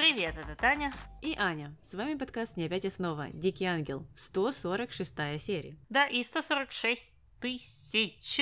Привет, это Таня. И Аня. С вами подкаст «Не опять и снова». Дикий ангел. 146 серия. Да, и 146 тысяч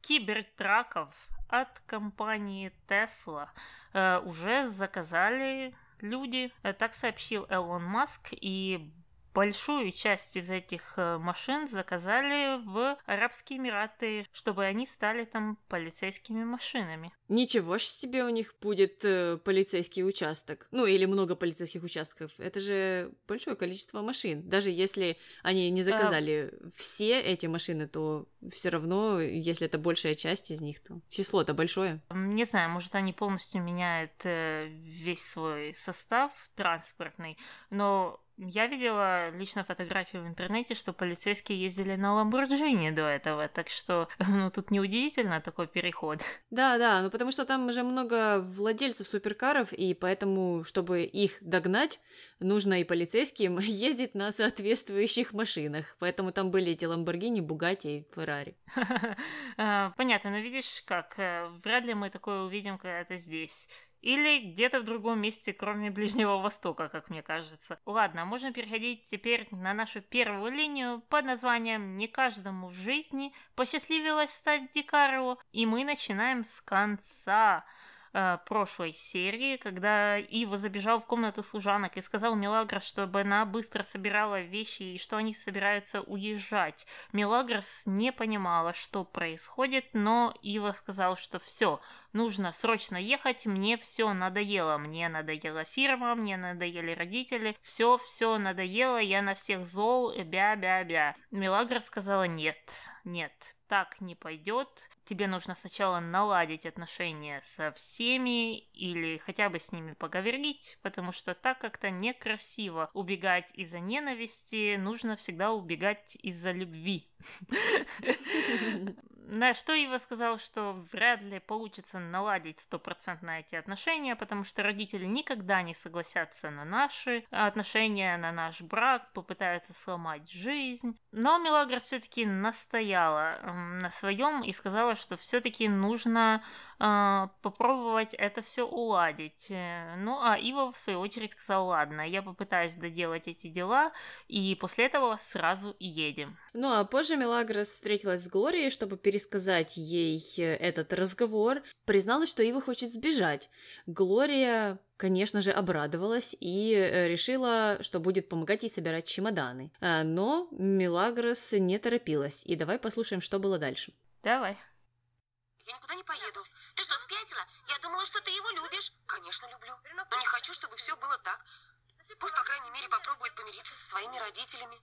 кибертраков от компании Tesla э, уже заказали люди. Э, так сообщил Элон Маск, и большую часть из этих э, машин заказали в Арабские Эмираты, чтобы они стали там полицейскими машинами. Ничего ж себе у них будет э, полицейский участок. Ну, или много полицейских участков. Это же большое количество машин. Даже если они не заказали а... все эти машины, то все равно, если это большая часть из них, то число-то большое. Не знаю, может, они полностью меняют э, весь свой состав транспортный, но я видела лично фотографию в интернете, что полицейские ездили на Ламборджини до этого, так что ну, тут неудивительно такой переход. Да, да, ну потому что там уже много владельцев суперкаров, и поэтому, чтобы их догнать, нужно и полицейским ездить на соответствующих машинах. Поэтому там были эти Ламборгини, Бугати и Феррари. Понятно, но видишь как, э, вряд ли мы такое увидим когда-то здесь. Или где-то в другом месте, кроме Ближнего Востока, как мне кажется. Ладно, можно переходить теперь на нашу первую линию под названием «Не каждому в жизни посчастливилось стать Дикаро». И мы начинаем с конца э, прошлой серии, когда Ива забежал в комнату служанок и сказал Мелагрос, чтобы она быстро собирала вещи и что они собираются уезжать. Мелагрос не понимала, что происходит, но Ива сказал, что все, нужно срочно ехать, мне все надоело, мне надоела фирма, мне надоели родители, все, все надоело, я на всех зол, бя-бя-бя. Мелагра сказала нет, нет, так не пойдет. Тебе нужно сначала наладить отношения со всеми или хотя бы с ними поговорить, потому что так как-то некрасиво убегать из-за ненависти, нужно всегда убегать из-за любви. На что Ива сказал, что вряд ли получится наладить стопроцентно эти отношения, потому что родители никогда не согласятся на наши отношения, на наш брак, попытаются сломать жизнь. Но Мелагра все-таки настояла на своем и сказала, что все-таки нужно э, попробовать это все уладить. Ну а Ива в свою очередь сказала, ладно, я попытаюсь доделать эти дела, и после этого сразу едем. Ну а позже Мелагра встретилась с Глорией, чтобы перейти пересказать ей э, этот разговор, призналась, что Ива хочет сбежать. Глория, конечно же, обрадовалась и э, решила, что будет помогать ей собирать чемоданы. А, но Милагрос не торопилась. И давай послушаем, что было дальше. Давай. Я никуда не поеду. Ты что, спятила? Я думала, что ты его любишь. Конечно, люблю. Но не хочу, чтобы все было так. Пусть, по крайней мере, попробует помириться со своими родителями.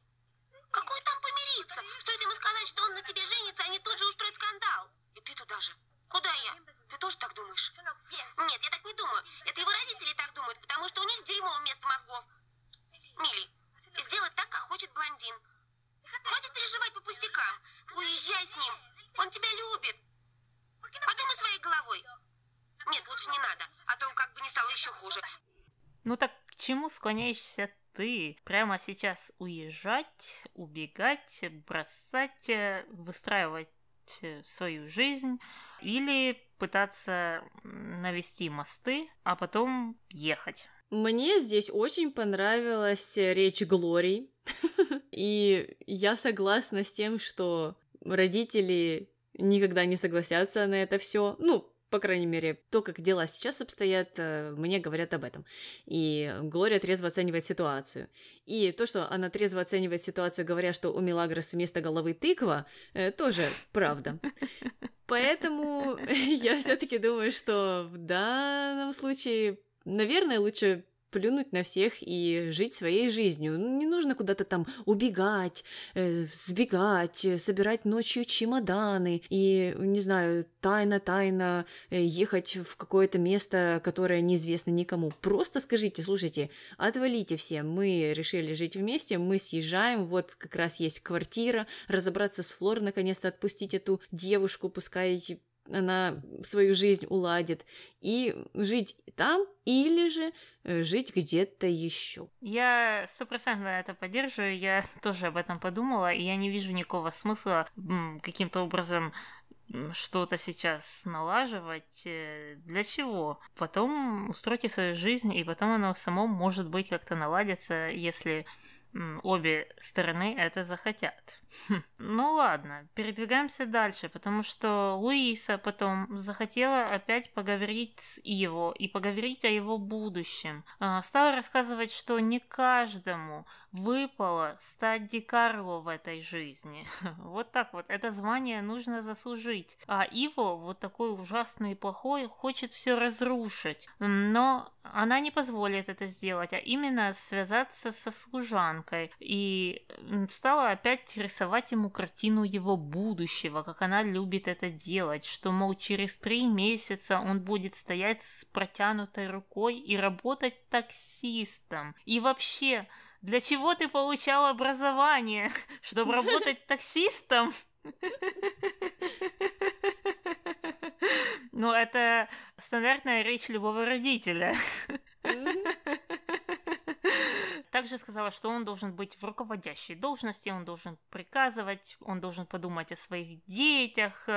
Какой там помириться? Стоит ему сказать, что он на тебе женится, они тут же устроят скандал. И ты туда же. Куда я? Ты тоже так думаешь? Нет, я так не думаю. Это его родители так думают, потому что у них дерьмо вместо мозгов. Мили, сделай так, как хочет блондин. Хватит переживать по пустякам. Уезжай с ним. Он тебя любит. Подумай своей головой. Нет, лучше не надо, а то как бы не стало еще хуже. Ну так к чему склоняешься ты прямо сейчас уезжать, убегать, бросать, э, выстраивать э, свою жизнь или пытаться навести мосты, а потом ехать. Мне здесь очень понравилась речь Глории, и я согласна с тем, что родители никогда не согласятся на это все. Ну, по крайней мере, то, как дела сейчас обстоят, э, мне говорят об этом. И Глория трезво оценивает ситуацию. И то, что она трезво оценивает ситуацию, говоря, что у Милагрос вместо головы тыква, э, тоже правда. Поэтому я все-таки думаю, что в данном случае, наверное, лучше плюнуть на всех и жить своей жизнью. Ну, не нужно куда-то там убегать, э, сбегать, э, собирать ночью чемоданы и, не знаю, тайно-тайно э, ехать в какое-то место, которое неизвестно никому. Просто скажите, слушайте, отвалите все, мы решили жить вместе, мы съезжаем, вот как раз есть квартира, разобраться с Флор, наконец-то отпустить эту девушку, пускай она свою жизнь уладит, и жить там или же э, жить где-то еще. Я стопроцентно это поддерживаю, я тоже об этом подумала, и я не вижу никакого смысла каким-то образом что-то сейчас налаживать. Э, для чего? Потом устройте свою жизнь, и потом оно само, может быть, как-то наладится, если обе стороны это захотят. Хм. Ну ладно, передвигаемся дальше, потому что Луиса потом захотела опять поговорить с Иво и поговорить о его будущем. А, стала рассказывать, что не каждому выпало стать Дикарло в этой жизни. Вот так вот, это звание нужно заслужить. А Иво, вот такой ужасный и плохой, хочет все разрушить. Но она не позволит это сделать, а именно связаться со служанкой. И стала опять рисовать ему картину его будущего, как она любит это делать, что, мол, через три месяца он будет стоять с протянутой рукой и работать таксистом. И вообще, для чего ты получал образование? Чтобы работать таксистом? Ну, это стандартная речь любого родителя. Также сказала, что он должен быть в руководящей должности, он должен приказывать, он должен подумать о своих детях.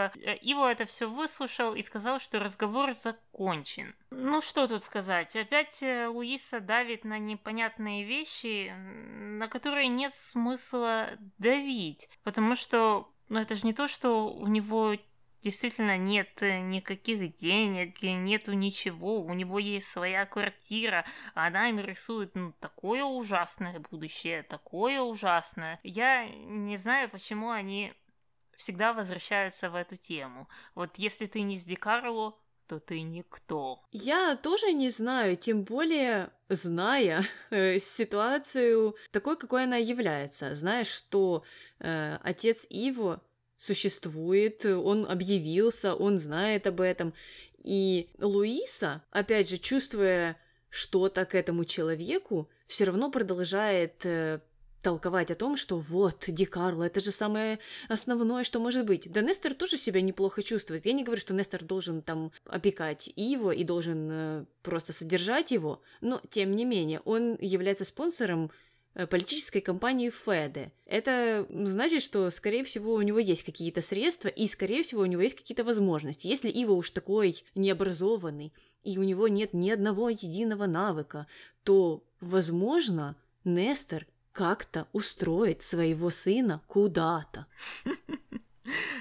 Иво это все выслушал и сказал, что разговор закончен. Ну что тут сказать? Опять э, Луиса давит на непонятные вещи, на которые нет смысла давить, потому что ну, это же не то, что у него действительно нет э, никаких денег, нету ничего, у него есть своя квартира, а она им рисует ну, такое ужасное будущее, такое ужасное. Я не знаю, почему они всегда возвращаются в эту тему. Вот если ты не с Дикарло, то ты никто. Я тоже не знаю, тем более зная э, ситуацию такой, какой она является, зная, что э, отец Иво существует, он объявился, он знает об этом. И Луиса, опять же, чувствуя что-то к этому человеку, все равно продолжает э, толковать о том, что вот, Ди Карло, это же самое основное, что может быть. Да Нестер тоже себя неплохо чувствует. Я не говорю, что Нестер должен там опекать его и должен э, просто содержать его, но тем не менее, он является спонсором Э, политической кампании Феде. Это значит, что, скорее всего, у него есть какие-то средства, и, скорее всего, у него есть какие-то возможности. Если Ива уж такой необразованный, и у него нет ни одного единого навыка, то, возможно, Нестер как-то устроит своего сына куда-то.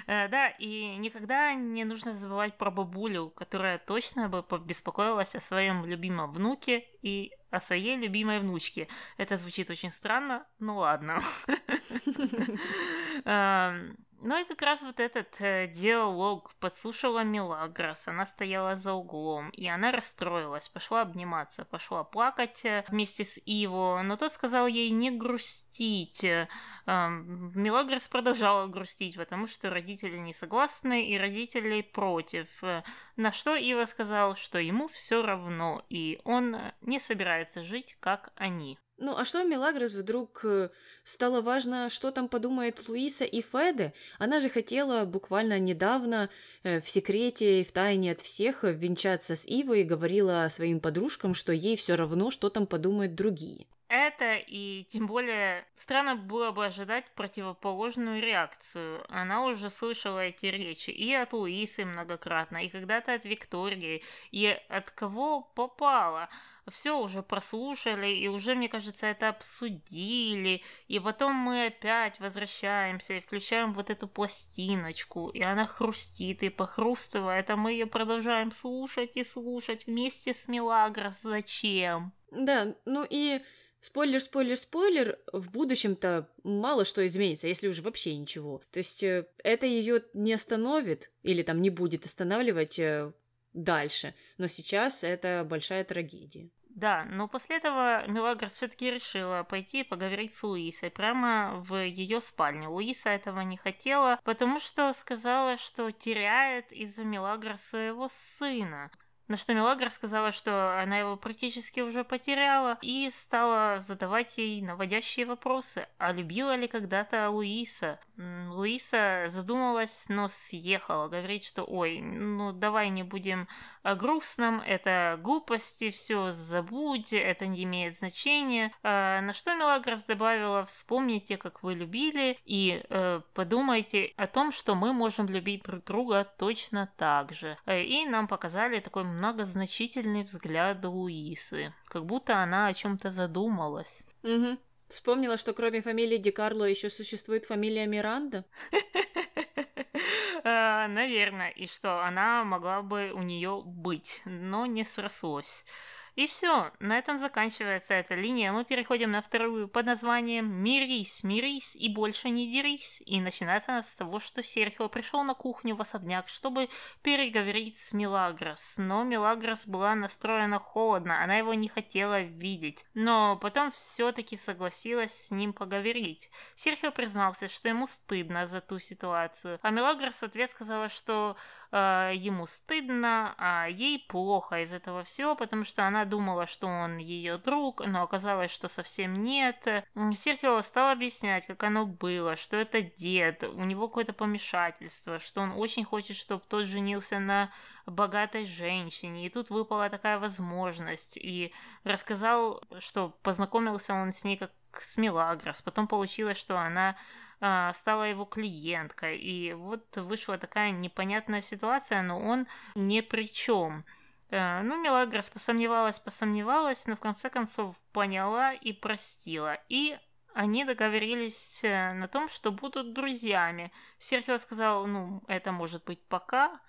Э, да, и никогда не нужно забывать про бабулю, которая точно бы побеспокоилась о своем любимом внуке и о своей любимой внучке. Это звучит очень странно, ну ладно. Эм, ну и как раз вот этот э, диалог подслушала Милагрос, она стояла за углом, и она расстроилась, пошла обниматься, пошла плакать э, вместе с Иво, но тот сказал ей не грустить. Э, Милагрос продолжала грустить, потому что родители не согласны и родители против. Э, на что Ива сказал, что ему все равно, и он не собирается жить, как они. Ну, а что Мелагрос вдруг э, стало важно, что там подумает Луиса и Феде? Она же хотела буквально недавно э, в секрете и в тайне от всех венчаться с Ивой и говорила своим подружкам, что ей все равно, что там подумают другие. Это и тем более странно было бы ожидать противоположную реакцию. Она уже слышала эти речи и от Луисы многократно, и когда-то от Виктории, и от кого попало все уже прослушали, и уже, мне кажется, это обсудили, и потом мы опять возвращаемся и включаем вот эту пластиночку, и она хрустит и похрустывает, а мы ее продолжаем слушать и слушать вместе с Милагрос. Зачем? Да, ну и Спойлер, спойлер, спойлер, в будущем-то мало что изменится, если уже вообще ничего. То есть э, это ее не остановит или там не будет останавливать э, дальше. Но сейчас это большая трагедия. Да, но после этого Мелагрос все-таки решила пойти поговорить с Луисой прямо в ее спальне. Луиса этого не хотела, потому что сказала, что теряет из-за Мелагра своего сына. На что Мелагра сказала, что она его практически уже потеряла, и стала задавать ей наводящие вопросы. А любила ли когда-то Луиса? Луиса задумалась, но съехала. Говорит, что ой, ну давай не будем о грустном, это глупости, все забудь, это не имеет значения. А, на что Мелагрос добавила, вспомните, как вы любили, и э, подумайте о том, что мы можем любить друг друга точно так же. Э, и нам показали такой многозначительный взгляд Луисы, как будто она о чем-то задумалась. Угу. Вспомнила, что кроме фамилии Ди Карло еще существует фамилия Миранда? Э, наверное, и что она могла бы у нее быть, но не срослось. И все, на этом заканчивается эта линия. Мы переходим на вторую под названием «Мирись, мирись и больше не дерись». И начинается она с того, что Серхио пришел на кухню в особняк, чтобы переговорить с Милагрос. Но Милагрос была настроена холодно, она его не хотела видеть. Но потом все-таки согласилась с ним поговорить. Серхио признался, что ему стыдно за ту ситуацию. А Милагрос в ответ сказала, что ему стыдно, а ей плохо из этого всего, потому что она думала, что он ее друг, но оказалось, что совсем нет. Серхио стал объяснять, как оно было, что это дед, у него какое-то помешательство, что он очень хочет, чтобы тот женился на богатой женщине, и тут выпала такая возможность, и рассказал, что познакомился он с ней как с Мелагрос, потом получилось, что она а, стала его клиенткой, и вот вышла такая непонятная ситуация, но он ни при чем. Э, ну, Мелагрос посомневалась, посомневалась, но в конце концов поняла и простила. И они договорились э, на том, что будут друзьями. Серхио сказал, ну, это может быть пока,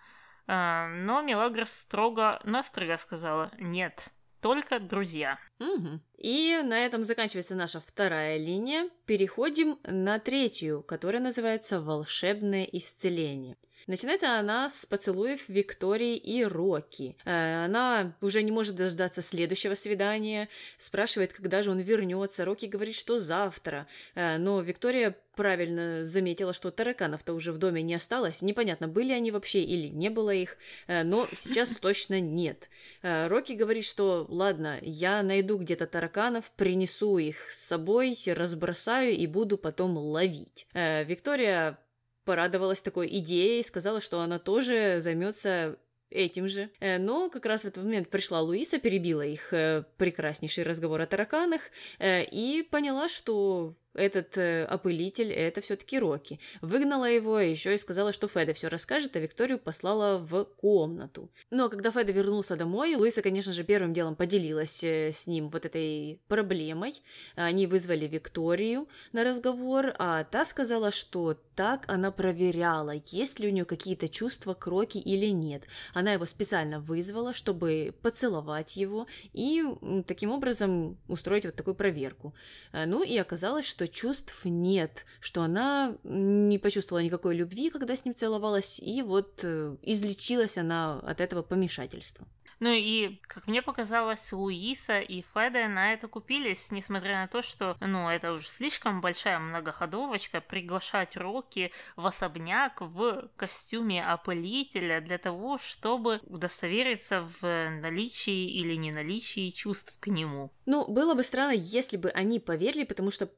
э, но Мелагрос строго-настрого сказала, нет, только друзья. Угу. И на этом заканчивается наша вторая линия. Переходим на третью, которая называется «Волшебное исцеление». Начинается она с поцелуев Виктории и Рокки. Э, она уже не может дождаться следующего свидания, спрашивает, когда же он вернется. Рокки говорит, что завтра. Э, но Виктория правильно заметила, что тараканов-то уже в доме не осталось. Непонятно, были они вообще или не было их, э, но сейчас точно нет. Рокки говорит, что ладно, я найду где-то тараканов, принесу их с собой, разбросаю и буду потом ловить. Виктория порадовалась такой идее и сказала, что она тоже займется этим же. Э, но как раз в этот момент пришла Луиса, перебила их э, прекраснейший разговор о тараканах э, и поняла, что этот опылитель это все-таки Рокки. Выгнала его еще и сказала, что Феда все расскажет, а Викторию послала в комнату. Но когда Феда вернулся домой, Луиса, конечно же, первым делом поделилась с ним вот этой проблемой. Они вызвали Викторию на разговор, а та сказала, что так она проверяла, есть ли у нее какие-то чувства к Рокки или нет. Она его специально вызвала, чтобы поцеловать его и таким образом устроить вот такую проверку. Э, ну и оказалось, что чувств нет, что она не почувствовала никакой любви, когда с ним целовалась, и вот э, излечилась она от этого помешательства. Ну и, как мне показалось, Луиса и Феде на это купились, несмотря на то, что, ну, это уже слишком большая многоходовочка приглашать Рокки в особняк в костюме опылителя для того, чтобы удостовериться в наличии или не наличии чувств к нему. Ну, было бы странно, если бы они поверили, потому что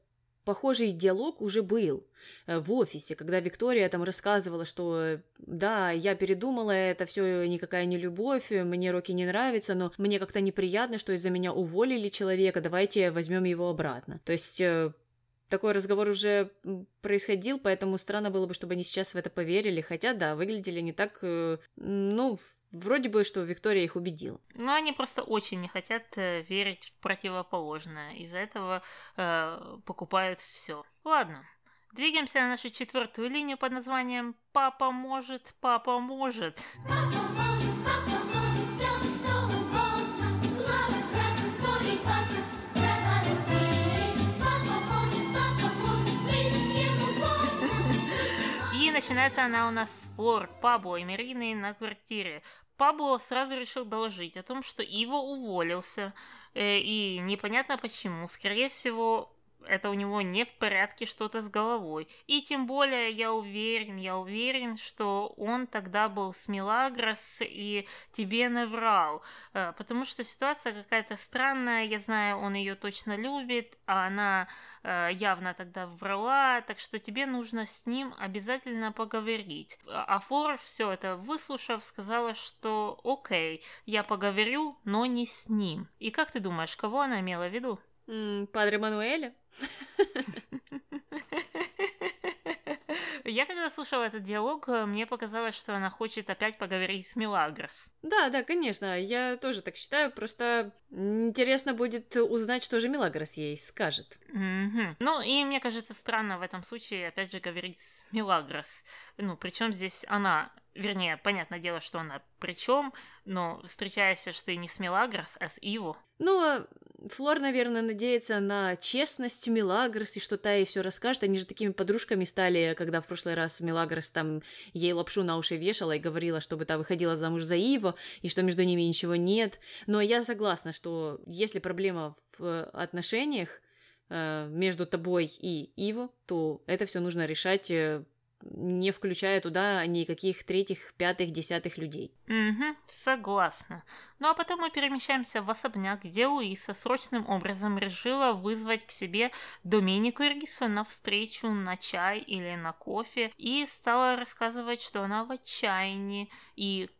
Похожий диалог уже был э, в офисе, когда Виктория там рассказывала, что да, я передумала, это все никакая не любовь, мне Рокки не нравится, но мне как-то неприятно, что из-за меня уволили человека, давайте возьмем его обратно. То есть э, такой разговор уже происходил, поэтому странно было бы, чтобы они сейчас в это поверили, хотя да, выглядели не так, э, ну, Вроде бы, что Виктория их убедила. Но они просто очень не хотят э, верить в противоположное. Из-за этого э, покупают все. Ладно, двигаемся на нашу четвертую линию под названием «Папа может, папа может». И начинается она у нас с Флор, Пабло и Марины на квартире. Пабло сразу решил доложить о том, что Иво уволился, э, и непонятно почему. Скорее всего, это у него не в порядке что-то с головой. И тем более я уверен, я уверен, что он тогда был с Милагрос и тебе наврал. Э, потому что ситуация какая-то странная, я знаю, он ее точно любит, а она э, явно тогда врала, так что тебе нужно с ним обязательно поговорить. А Фор, все это выслушав, сказала, что окей, я поговорю, но не с ним. И как ты думаешь, кого она имела в виду? Падре Мануэля? Я когда слушала этот диалог, мне показалось, что она хочет опять поговорить с Милагрос. Да, да, конечно, я тоже так считаю, просто интересно будет узнать, что же Милагрос ей скажет. Mm-hmm. Ну, и мне кажется странно в этом случае, опять же, говорить с Милагрос. Ну, причем здесь она Вернее, понятное дело, что она при чем, но встречаешься что ты не с Мелагрос, а с Иву. Ну, Флор, наверное, надеется на честность Мелагрос и что та ей все расскажет. Они же такими подружками стали, когда в прошлый раз Мелагрос там ей лапшу на уши вешала и говорила, чтобы та выходила замуж за Иву, и что между ними ничего нет. Но я согласна, что если проблема в отношениях э, между тобой и Иву, то это все нужно решать э, не включая туда никаких третьих, пятых, десятых людей. Угу, согласна. Ну а потом мы перемещаемся в особняк, где Луиса срочным образом решила вызвать к себе Доменику Иргису на встречу на чай или на кофе и стала рассказывать, что она в отчаянии и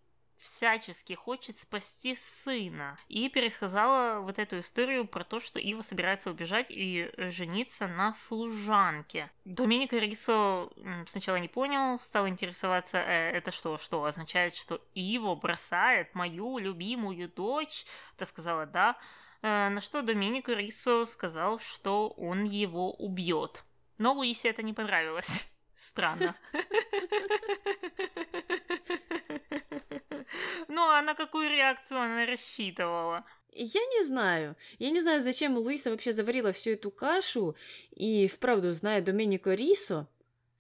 всячески хочет спасти сына. И пересказала вот эту историю про то, что Ива собирается убежать и жениться на служанке. Доминика Рисо сначала не понял, стал интересоваться, э, это что, что означает, что Ива бросает мою любимую дочь? Та сказала да. Э, на что Доминико Рисо сказал, что он его убьет. Но Луисе это не понравилось. Странно. Ну, а на какую реакцию она рассчитывала? Я не знаю. Я не знаю, зачем Луиса вообще заварила всю эту кашу. И вправду, зная Доменико Рисо,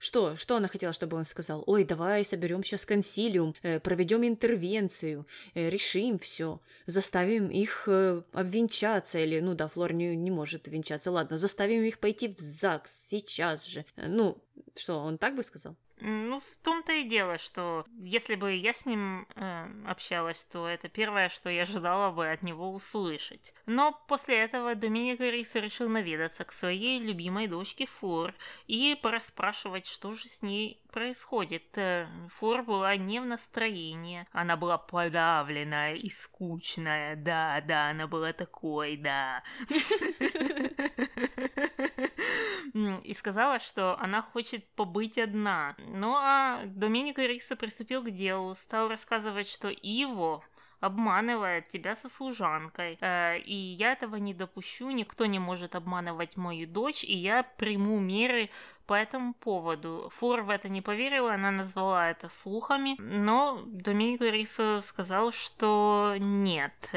что? Что она хотела, чтобы он сказал? Ой, давай соберем сейчас консилиум, э, проведем интервенцию, э, решим все, заставим их э, обвенчаться, или, ну да, Флор не, не может венчаться, ладно, заставим их пойти в ЗАГС сейчас же. Ну, что, он так бы сказал? Ну, в том-то и дело, что если бы я с ним э, общалась, то это первое, что я ожидала бы от него услышать. Но после этого Доминик Рисо решил наведаться к своей любимой дочке Фор и порасспрашивать, что же с ней происходит. Э, Фор была не в настроении, она была подавленная и скучная, да, да, она была такой, да. И сказала, что она хочет побыть одна. Ну а Доминика Риса приступил к делу, стал рассказывать, что Иво обманывает тебя со служанкой. Э, и я этого не допущу, никто не может обманывать мою дочь, и я приму меры по этому поводу. Фур в это не поверила, она назвала это слухами, но Доминико Рисо сказал, что нет.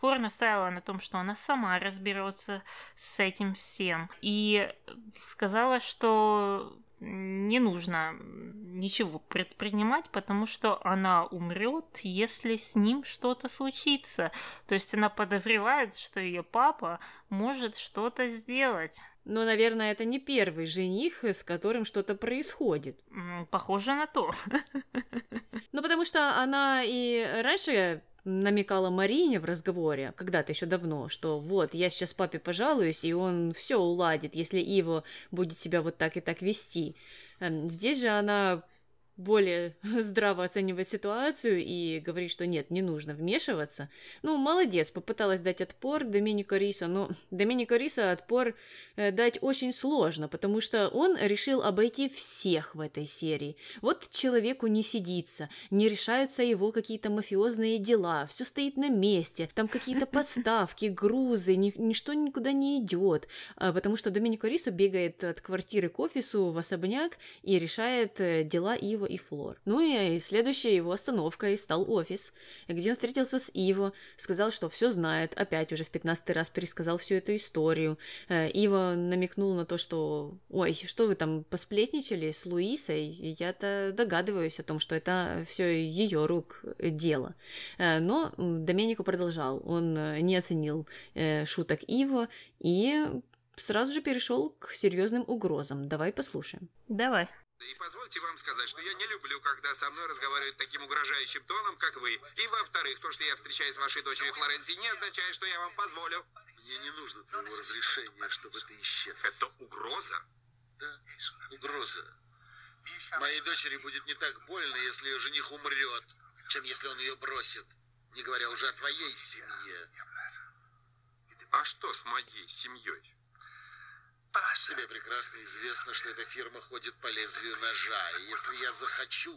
Фур настаивала на том, что она сама разберется с этим всем. И сказала, что не нужно ничего предпринимать, потому что она умрет, если с ним что-то случится. То есть она подозревает, что ее папа может что-то сделать. Но, наверное, это не первый жених, с которым что-то происходит. Похоже на то. Ну, потому что она и раньше намекала Марине в разговоре, когда-то еще давно, что вот, я сейчас папе пожалуюсь, и он все уладит, если Иво будет себя вот так и так вести. Эм, здесь же она более здраво оценивает ситуацию и говорит, что нет, не нужно вмешиваться. Ну, молодец, попыталась дать отпор Доминико Риса, но Доминико Риса отпор э, дать очень сложно, потому что он решил обойти всех в этой серии. Вот человеку не сидится, не решаются его какие-то мафиозные дела, все стоит на месте, там какие-то подставки, грузы, ни, ничто никуда не идет, а, потому что Доминико Риса бегает от квартиры к офису в особняк и решает э, дела его и Флор. Ну и следующей его остановкой стал офис, где он встретился с Иво, сказал, что все знает, опять уже в пятнадцатый раз пересказал всю эту историю. Э, Иво намекнул на то, что «Ой, что вы там посплетничали с Луисой?» Я-то догадываюсь о том, что это все ее рук дело. Э, но Доменико продолжал, он не оценил э, шуток Иво и сразу же перешел к серьезным угрозам. Давай послушаем. Давай. И позвольте вам сказать, что я не люблю, когда со мной разговаривают таким угрожающим тоном, как вы. И во-вторых, то, что я встречаюсь с вашей дочерью Флоренцией, не означает, что я вам позволю. Мне не нужно твоего разрешения, чтобы ты исчез. Это угроза? Да, угроза. Моей дочери будет не так больно, если ее жених умрет, чем если он ее бросит. Не говоря уже о твоей семье. А что с моей семьей? Тебе прекрасно известно, что эта фирма ходит по лезвию ножа, и если я захочу,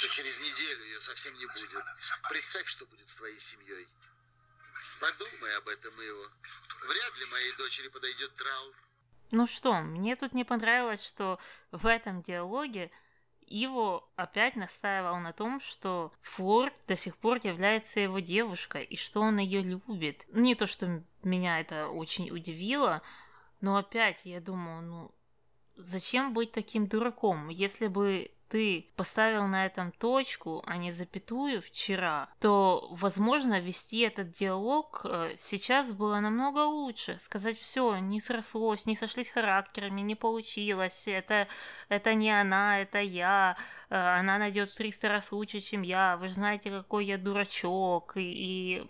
то через неделю ее совсем не будет. Представь, что будет с твоей семьей. Подумай об этом, Иво. Вряд ли моей дочери подойдет траур. Ну что, мне тут не понравилось, что в этом диалоге Иво опять настаивал на том, что Флор до сих пор является его девушкой, и что он ее любит. Не то, что меня это очень удивило, но опять я думаю, ну, зачем быть таким дураком? Если бы ты поставил на этом точку, а не запятую вчера, то, возможно, вести этот диалог э, сейчас было намного лучше. Сказать все, не срослось, не сошлись характерами, не получилось, это, это не она, это я, э, она найдет в 300 раз лучше, чем я, вы же знаете, какой я дурачок, и, и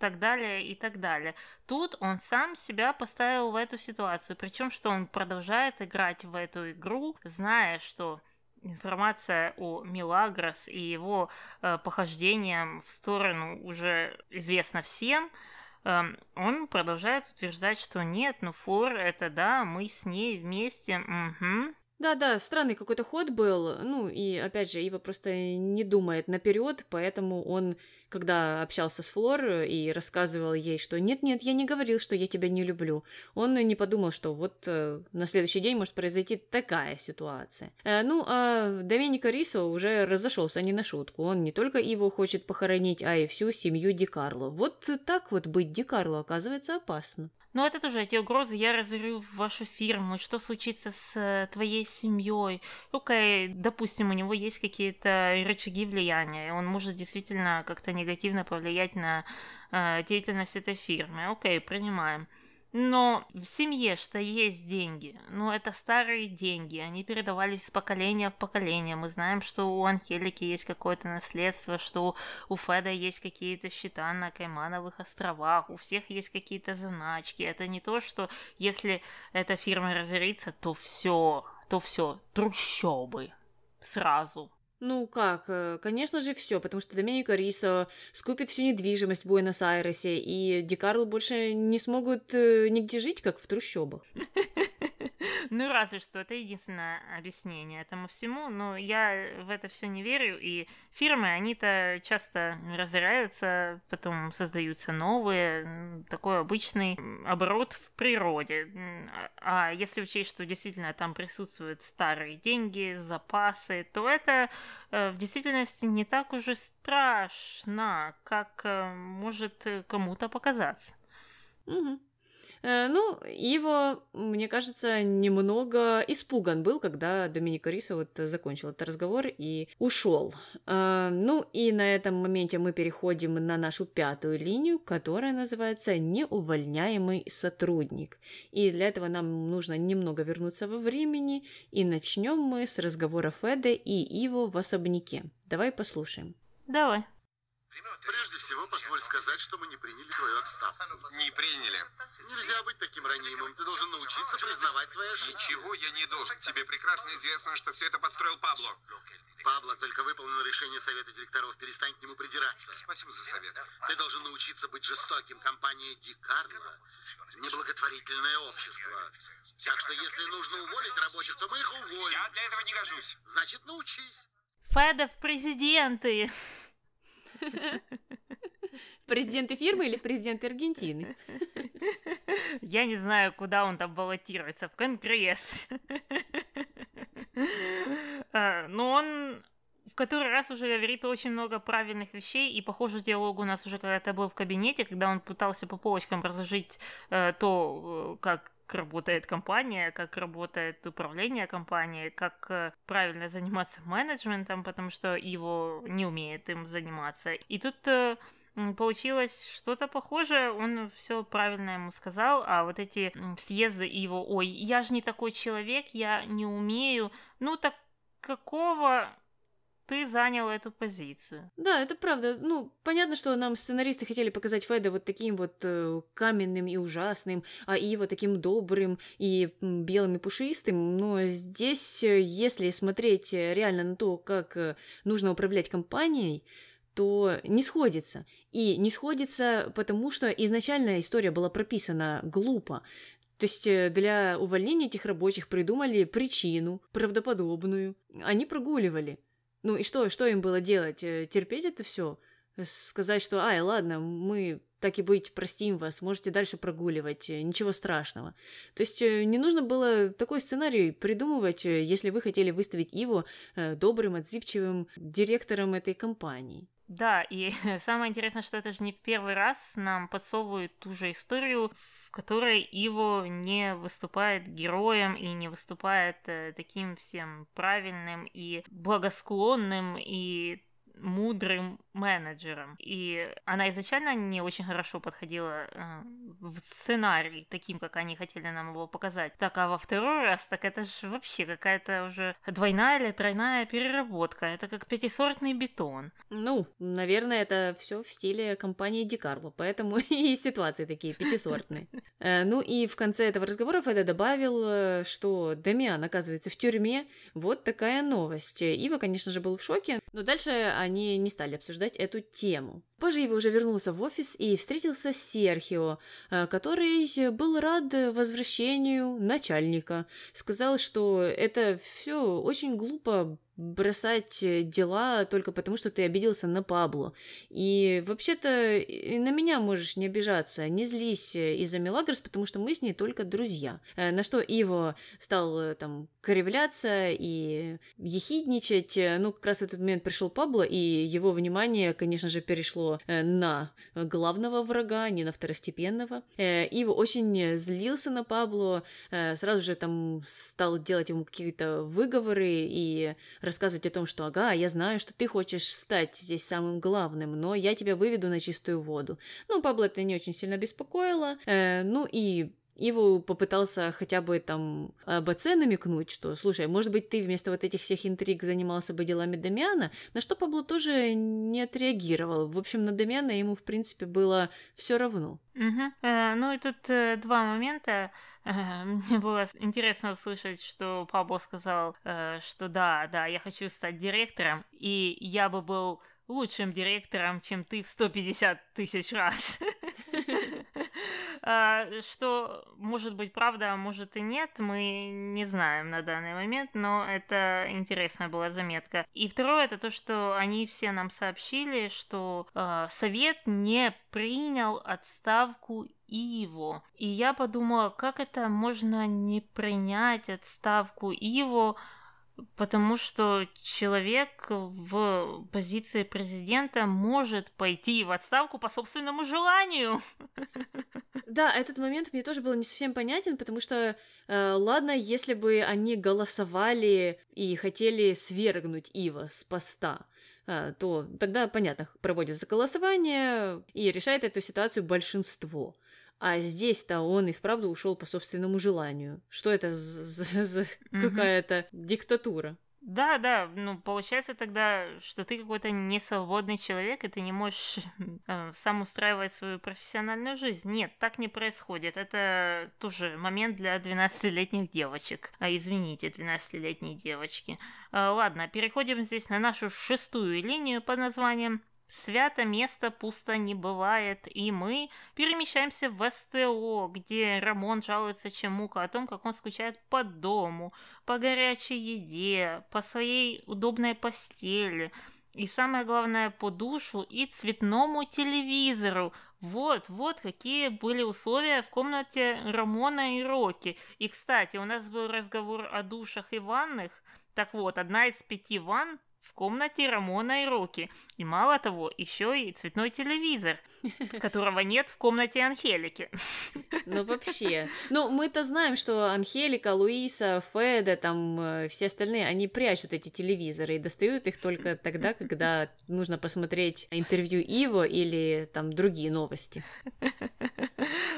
так далее, и так далее. Тут он сам себя поставил в эту ситуацию, причем что он продолжает играть в эту игру, зная, что информация о Милагрос и его э, похождениям в сторону уже известна всем, э, он продолжает утверждать, что нет, ну Фор это да, мы с ней вместе, угу. Да-да, странный какой-то ход был, ну и опять же, Ива просто не думает наперед, поэтому он когда общался с Флор и рассказывал ей, что нет-нет, я не говорил, что я тебя не люблю, он не подумал, что вот э, на следующий день может произойти такая ситуация. Э, ну, а Доменико Рисо уже разошелся не на шутку. Он не только его хочет похоронить, а и всю семью Ди Карло. Вот так вот быть Ди Карло оказывается опасно. Ну, это тоже эти угрозы. Я разорю вашу фирму. Что случится с э, твоей семьей? Окей, допустим, у него есть какие-то рычаги влияния. Он может действительно как-то негативно повлиять на э, деятельность этой фирмы. Окей, принимаем. Но в семье что есть деньги. Ну, это старые деньги. Они передавались с поколения в поколение. Мы знаем, что у Анхелики есть какое-то наследство, что у Феда есть какие-то счета на Каймановых островах, у всех есть какие-то заначки. Это не то, что если эта фирма разорится, то все, то все, трущобы сразу. Ну как, э, конечно же, все, потому что Доменико Рисо скупит всю недвижимость в Буэнос-Айресе, и Дикарло больше не смогут э, нигде жить, как в трущобах. Ну, разве что, это единственное объяснение этому всему, но я в это все не верю, и фирмы, они-то часто разоряются, потом создаются новые, такой обычный оборот в природе. А если учесть, что действительно там присутствуют старые деньги, запасы, то это э, в действительности не так уж и страшно, как э, может кому-то показаться. Угу. Э, ну, его, мне кажется, немного испуган был, когда Доминик Риса вот закончил этот разговор и ушел. Э, ну, и на этом моменте мы переходим на нашу пятую линию, которая называется «Неувольняемый сотрудник». И для этого нам нужно немного вернуться во времени, и начнем мы с разговора Феда и Иво в особняке. Давай послушаем. Давай. Прежде всего, позволь сказать, что мы не приняли твою отставку. Не приняли. Нельзя быть таким ранимым. Ты должен научиться признавать свои ошибки. Ничего я не должен. Тебе прекрасно известно, что все это подстроил Пабло. Пабло только выполнил решение совета директоров. Перестань к нему придираться. Спасибо за совет. Ты должен научиться быть жестоким. Компания Ди Карло – неблаготворительное общество. Так что если нужно уволить рабочих, то мы их уволим. Я для этого не гожусь. Значит, научись. Феда в президенты. В президенты фирмы или в президенты Аргентины? Я не знаю, куда он там баллотируется, в Конгресс. А, но он в который раз уже говорит очень много правильных вещей, и, похоже, диалог у нас уже когда-то был в кабинете, когда он пытался по полочкам разложить э, то, э, как работает компания, как работает управление компанией, как э, правильно заниматься менеджментом, потому что его не умеет им заниматься. И тут э, получилось что-то похожее, он все правильно ему сказал, а вот эти съезды его, ой, я же не такой человек, я не умею, ну так какого ты занял эту позицию. Да, это правда. Ну, понятно, что нам сценаристы хотели показать Феда вот таким вот э, каменным и ужасным, а Ива таким добрым и белым и пушистым, но здесь, э, если смотреть э, реально на то, как э, нужно управлять компанией, то не сходится. И не сходится, потому что изначально история была прописана глупо. То есть для увольнения этих рабочих придумали причину правдоподобную. Они прогуливали. Ну и что, что им было делать? Э, терпеть это все? Сказать, что, ай, ладно, мы так и быть, простим вас, можете дальше прогуливать, э, ничего страшного. То есть э, не нужно было такой сценарий придумывать, если вы хотели выставить его добрым, отзывчивым директором этой компании. Да, и самое интересное, что это же не в первый раз нам подсовывают ту же историю, в которой Иво не выступает героем и не выступает э, таким всем правильным и благосклонным и мудрым менеджером. И она изначально не очень хорошо подходила э, в сценарий, таким, как они хотели нам его показать. Так, а во второй раз, так это же вообще какая-то уже двойная или тройная переработка. Это как пятисортный бетон. Ну, наверное, это все в стиле компании Дикарло, поэтому и ситуации такие пятисортные. Э, ну и в конце этого разговора Феда добавил, э, что Дамиан оказывается в тюрьме. Вот такая новость. Ива, конечно же, был в шоке, но дальше они не стали обсуждать эту тему. Позже его уже вернулся в офис и встретился с Серхио, э, который был рад возвращению начальника. Сказал, что это все очень глупо бросать э, дела только потому, что ты обиделся на Пабло. И вообще-то на меня можешь не обижаться, не злись э, из-за Мелагрос, потому что мы с ней только друзья. Э, на что Иво стал там кривляться и ехидничать. Ну, как раз в этот момент пришел Пабло, и его внимание, конечно же, перешло на главного врага, не на второстепенного. Иво очень злился на Пабло, сразу же там стал делать ему какие-то выговоры и рассказывать о том, что ага, я знаю, что ты хочешь стать здесь самым главным, но я тебя выведу на чистую воду. Ну, Пабло это не очень сильно беспокоило. Э, ну и Иву попытался хотя бы там АБЦ намекнуть, что, слушай, может быть, ты вместо вот этих всех интриг занимался бы делами Дамиана, на что Пабло тоже не отреагировал. В общем, на Дамиана ему, в принципе, было все равно. Угу. Э, ну и тут э, два момента. Мне было интересно услышать, что Пабло сказал, э, что да, да, я хочу стать директором, и я бы был лучшим директором, чем ты в 150 тысяч раз. А, что может быть правда, а может и нет, мы не знаем на данный момент, но это интересная была заметка. И второе, это то, что они все нам сообщили, что э, совет не принял отставку Иво. И я подумала, как это можно не принять отставку Иво, Потому что человек в позиции президента может пойти в отставку по собственному желанию. Да, этот момент мне тоже был не совсем понятен, потому что, э, ладно, если бы они голосовали и хотели свергнуть Ива с поста, э, то тогда, понятно, проводится голосование и решает эту ситуацию большинство. А здесь-то он и вправду ушел по собственному желанию. Что это за, за, за какая-то диктатура? Да, да, ну получается тогда, что ты какой-то несвободный человек, и ты не можешь э, сам устраивать свою профессиональную жизнь. Нет, так не происходит. Это тоже момент для 12-летних девочек. А, извините, 12-летние девочки. А, ладно, переходим здесь на нашу шестую линию под названием Свято место пусто не бывает, и мы перемещаемся в СТО, где Рамон жалуется Чемука о том, как он скучает по дому, по горячей еде, по своей удобной постели, и самое главное, по душу и цветному телевизору. Вот, вот какие были условия в комнате Рамона и Роки. И, кстати, у нас был разговор о душах и ваннах. Так вот, одна из пяти ванн в комнате Рамона и Руки. И мало того, еще и цветной телевизор, которого нет в комнате Анхелики. Ну, вообще. Ну, мы-то знаем, что Анхелика, Луиса, Феда, там, э, все остальные, они прячут эти телевизоры и достают их только тогда, когда нужно посмотреть интервью Иво или там другие новости.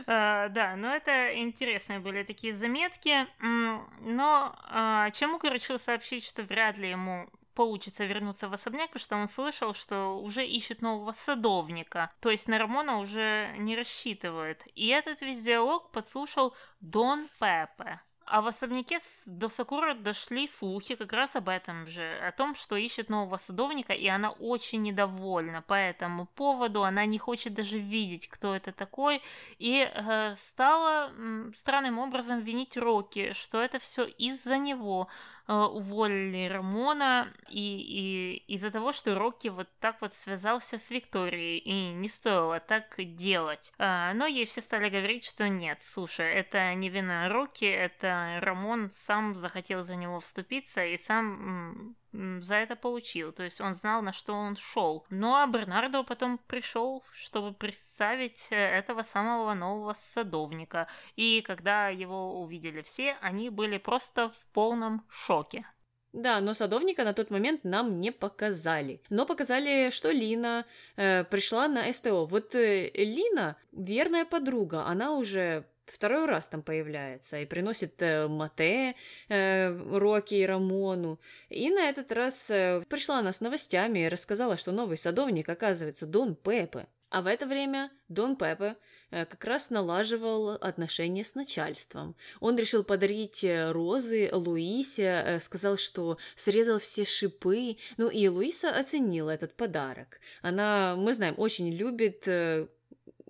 А, да, но это интересные были такие заметки. Но а, Чемук решил сообщить, что вряд ли ему получится вернуться в особняк, потому что он слышал, что уже ищут нового садовника. То есть на Рамона уже не рассчитывают. И этот весь диалог подслушал Дон Пепе. А в особняке до Сакуры дошли слухи как раз об этом же, о том, что ищет нового садовника, и она очень недовольна по этому поводу, она не хочет даже видеть, кто это такой, и э, стала странным образом винить Рокки, что это все из-за него, уволили Рамона и, и из-за того, что Рокки вот так вот связался с Викторией, и не стоило так делать. А, но ей все стали говорить, что нет, слушай, это не вина Рокки, это Рамон сам захотел за него вступиться и сам за это получил. То есть он знал, на что он шел. Ну а Бернардо потом пришел, чтобы представить э, этого самого нового садовника. И когда его увидели все, они были просто в полном шоке. Да, но садовника на тот момент нам не показали. Но показали, что Лина э, пришла на СТО. Вот э, Лина верная подруга, она уже второй раз там появляется и приносит э, Мате, э, Роки и Рамону. И на этот раз э, пришла она с новостями и рассказала, что новый садовник, оказывается, Дон Пепе. А в это время Дон Пепе э, как раз налаживал отношения с начальством. Он решил подарить розы Луисе, сказал, что срезал все шипы. Ну и Луиса оценила этот подарок. Она, мы знаем, очень любит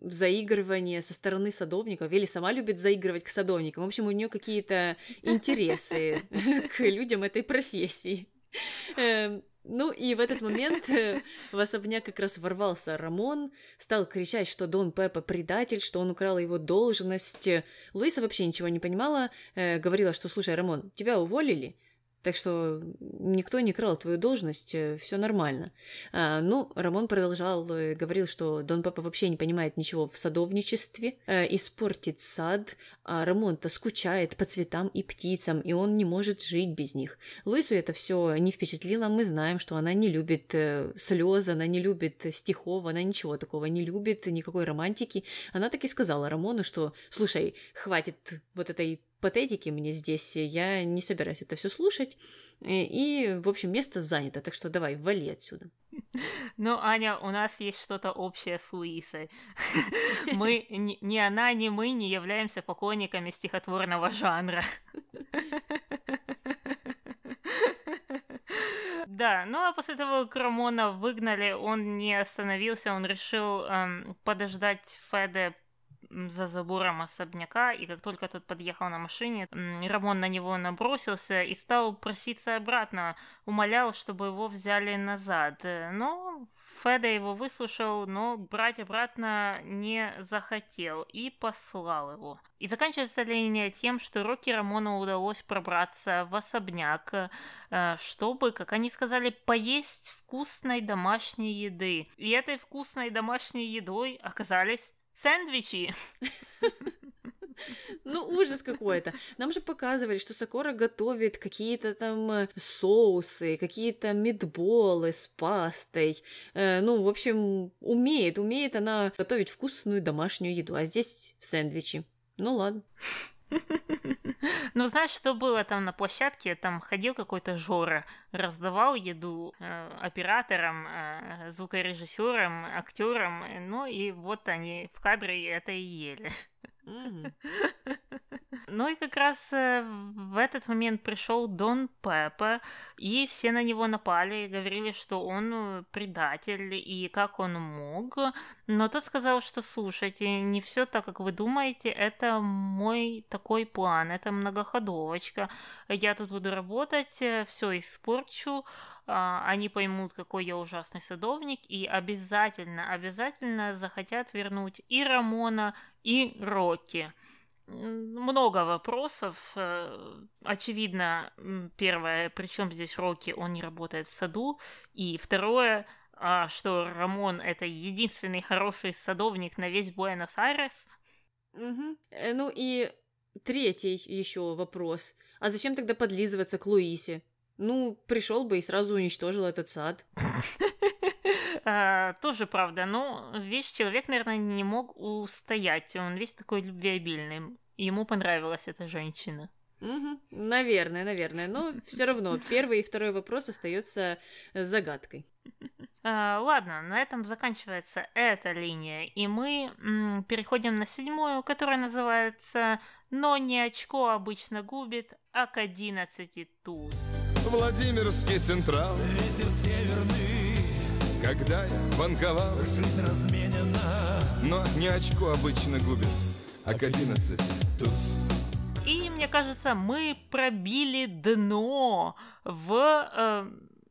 заигрывание со стороны садовников, или сама любит заигрывать к садовникам. В общем, у нее какие-то интересы к людям этой профессии. Эм, ну и в этот момент э, в особняк как раз ворвался Рамон, стал кричать, что Дон Пеппа предатель, что он украл его должность. Луиса вообще ничего не понимала, э, говорила, что «Слушай, Рамон, тебя уволили?» Так что никто не крал твою должность, э, все нормально. А, ну, Рамон продолжал, э, говорил, что Дон Папа вообще не понимает ничего в садовничестве, э, испортит сад, а Рамон-то скучает по цветам и птицам, и он не может жить без них. Луису это все не впечатлило, мы знаем, что она не любит э, слезы, она не любит стихов, она ничего такого не любит, никакой романтики. Она так и сказала Рамону, что, слушай, хватит вот этой патетики мне здесь, я не собираюсь это все слушать. И, в общем, место занято, так что давай, вали отсюда. Ну, Аня, у нас есть что-то общее с Луисой. Мы, ни она, ни мы не являемся поклонниками стихотворного жанра. Да, ну а после того, как Рамона выгнали, он не остановился, он решил эм, подождать Феде за забором особняка, и как только тот подъехал на машине, Рамон на него набросился и стал проситься обратно, умолял, чтобы его взяли назад. Но Феда его выслушал, но брать обратно не захотел и послал его. И заканчивается линия тем, что Рокки Рамону удалось пробраться в особняк, э, чтобы, как они сказали, поесть вкусной домашней еды. И этой вкусной домашней едой оказались Сэндвичи. Ну, ужас какой-то. Нам же показывали, что Сакора готовит какие-то там э, соусы, какие-то мидболы с пастой. Э, ну, в общем, умеет, умеет она готовить вкусную домашнюю еду. А здесь сэндвичи. Ну, ладно. Ну, знаешь, что было там на площадке? Там ходил какой-то Жора, раздавал еду э, операторам, э, звукорежиссерам, актерам, ну и вот они в кадре это и ели. Ну и как раз э, в этот момент пришел Дон Пеппа, и все на него напали и говорили, что он э, предатель, и как он мог. Но тот сказал, что слушайте, не все так, как вы думаете, это мой такой план, это многоходовочка. Я тут буду работать, э, все испорчу, а, они поймут, какой я ужасный садовник, и обязательно, обязательно захотят вернуть и Рамона, и Рокки. много вопросов. Э, очевидно, первое, причем здесь Рокки, он не работает в саду. И второе, что Рамон это единственный хороший садовник на весь Буэнос-Айрес. Угу. Ну и третий еще вопрос. А зачем тогда подлизываться к Луисе? Ну, пришел бы и сразу уничтожил этот сад. А, тоже правда. Но, видишь, человек, наверное, не мог устоять. Он весь такой любвеобильный. Ему понравилась эта женщина. Угу. Наверное, наверное. Но все равно первый и второй вопрос остается загадкой. Uh, ладно, на этом заканчивается эта линия, и мы м, переходим на седьмую, которая называется «Но не очко обычно губит, а к одиннадцати туз». Владимирский Централ. Ветер северный. Когда я банковал. Жизнь разменена. Но не очко обычно губит А к одиннадцати туз. И мне кажется, мы пробили дно в э,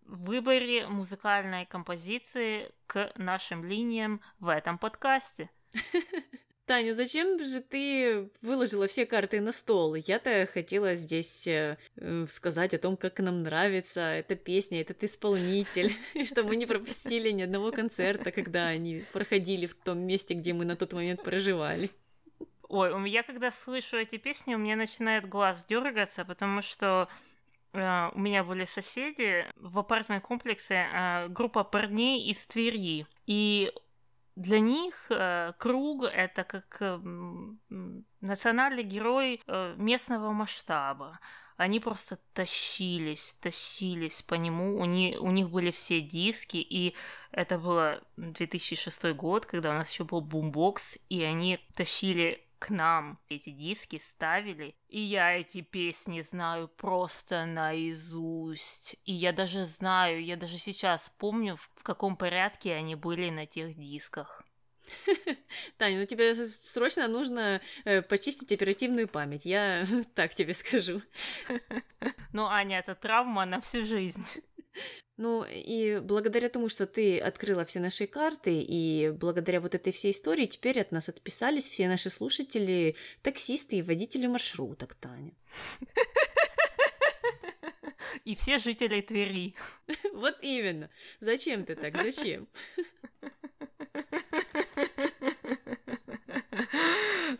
выборе музыкальной композиции к нашим линиям в этом подкасте. Таня, зачем же ты выложила все карты на стол? Я-то хотела здесь э, э, сказать о том, как нам нравится эта песня, этот исполнитель, что мы не пропустили ни одного концерта, когда они проходили в том месте, где мы на тот момент проживали. Ой, меня, когда слышу эти песни, у меня начинает глаз дергаться, потому что Uh, у меня были соседи в апартмент-комплексе uh, группа парней из Твери. И для них э, круг это как э, национальный герой э, местного масштаба. Они просто тащились, тащились по нему. У, не, у них были все диски, и это было 2006 год, когда у нас еще был бумбокс, и они тащили к нам эти диски ставили, и я эти песни знаю просто наизусть. И я даже знаю, я даже сейчас помню, в каком порядке они были на тех дисках. Таня, ну тебе срочно нужно э, почистить оперативную память, я так тебе скажу. Ну, Аня, это травма на всю жизнь. Ну, и благодаря тому, что ты открыла все наши карты, и благодаря вот этой всей истории теперь от нас отписались все наши слушатели, таксисты и водители маршруток, Таня. И все жители Твери. Вот именно. Зачем ты так? Зачем?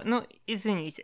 Ну, извините.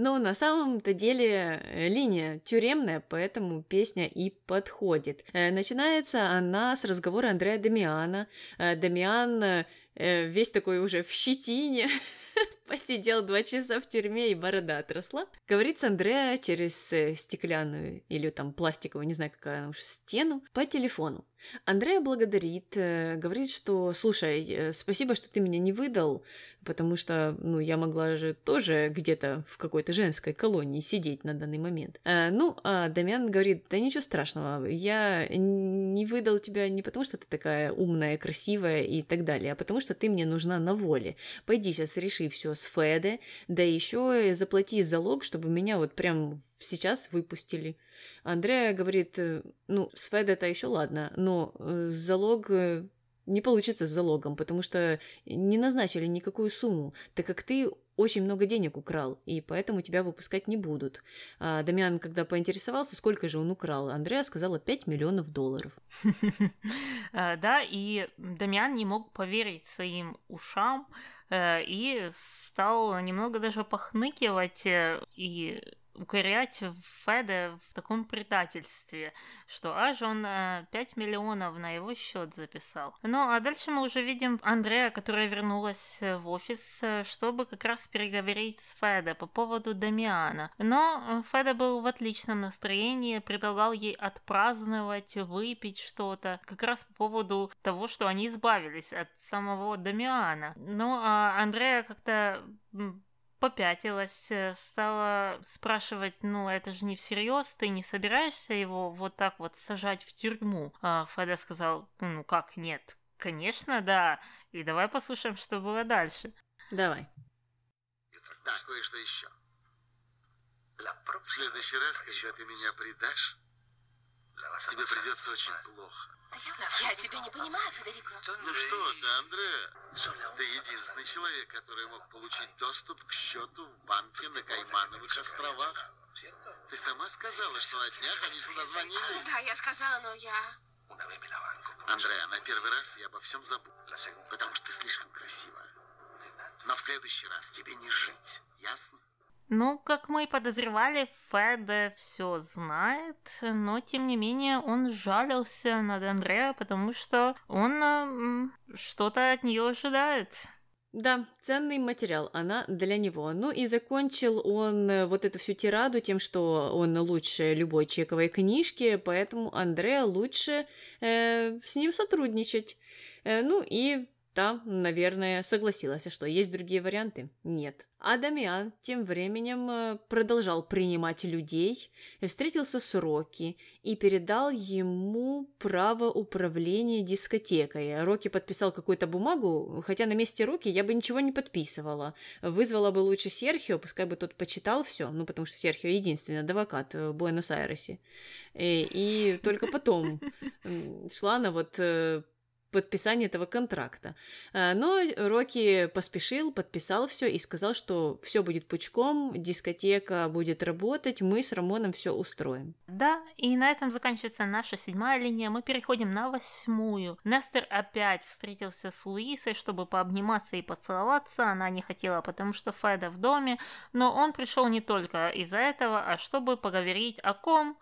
Но на самом-то деле э, линия тюремная, поэтому песня и подходит. Э, начинается она с разговора Андрея Дамиана. Э, Дамиан весь такой уже в щетине, посидел два часа в тюрьме и борода отросла. Говорит с Андреа через стеклянную или там пластиковую, не знаю, какая она уж, стену, по телефону. Андрея благодарит, говорит, что «Слушай, спасибо, что ты меня не выдал, потому что, ну, я могла же тоже где-то в какой-то женской колонии сидеть на данный момент. А, ну, а Дамиан говорит, да ничего страшного, я не выдал тебя не потому, что ты такая умная, красивая и так далее, а потому что ты мне нужна на воле. Пойди сейчас реши все с Феде, да еще заплати залог, чтобы меня вот прям сейчас выпустили. Андрея говорит, ну, с Феде это еще ладно, но э, залог э, не получится с залогом, потому что не назначили никакую сумму, так как ты очень много денег украл, и поэтому тебя выпускать не будут. А Дамиан, когда поинтересовался, сколько же он украл, Андреа сказала 5 миллионов долларов. А, да, и Дамиан не мог поверить своим ушам э, и стал немного даже похныкивать э, и укорять Феде в таком предательстве, что аж он 5 э, миллионов на его счет записал. Ну а дальше мы уже видим Андрея, которая вернулась э, в офис, э, чтобы как раз переговорить с Феде по поводу Дамиана. Но Феде был в отличном настроении, предлагал ей отпраздновать, выпить что-то, как раз по поводу того, что они избавились от самого Дамиана. Ну а Андрея как-то попятилась, э, стала спрашивать, ну, это же не всерьез, ты не собираешься его вот так вот сажать в тюрьму? А Феда сказал, ну, как нет? Конечно, да. И давай послушаем, что было дальше. Давай. Да, кое-что еще. В следующий раз, когда ты меня предашь, тебе Тебе придется очень плохо. Я тебя не понимаю, Федерико. Ну что ты, Андре? Ты единственный человек, который мог получить доступ к счету в банке на Каймановых островах. Ты сама сказала, что на днях они сюда звонили? Да, я сказала, но я... Андреа, на первый раз я обо всем забыл, потому что ты слишком красивая. Но в следующий раз тебе не жить, ясно? Ну, как мы и подозревали, Феде все знает, но тем не менее он жалился над Андреа, потому что он что-то от нее ожидает. Да, ценный материал, она для него. Ну и закончил он э, вот эту всю тираду тем, что он лучше любой чековой книжки, поэтому Андреа лучше э, с ним сотрудничать. Э, ну и Та, наверное, согласилась, что есть другие варианты? Нет. А Дамиан тем временем э, продолжал принимать людей, встретился с Рокки и передал ему право управления дискотекой. Рокки подписал какую-то бумагу, хотя на месте Рокки я бы ничего не подписывала. Вызвала бы лучше Серхио, пускай бы тот почитал все, ну потому что Серхио единственный адвокат в Буэнос-Айресе. И, э, и только потом шла на вот э, подписания этого контракта. Э, но Рокки поспешил, подписал все и сказал, что все будет пучком, дискотека будет работать, мы с Рамоном все устроим. Да, и на этом заканчивается наша седьмая линия. Мы переходим на восьмую. Нестер опять встретился с Луисой, чтобы пообниматься и поцеловаться. Она не хотела, потому что Феда в доме, но он пришел не только из-за этого, а чтобы поговорить о ком?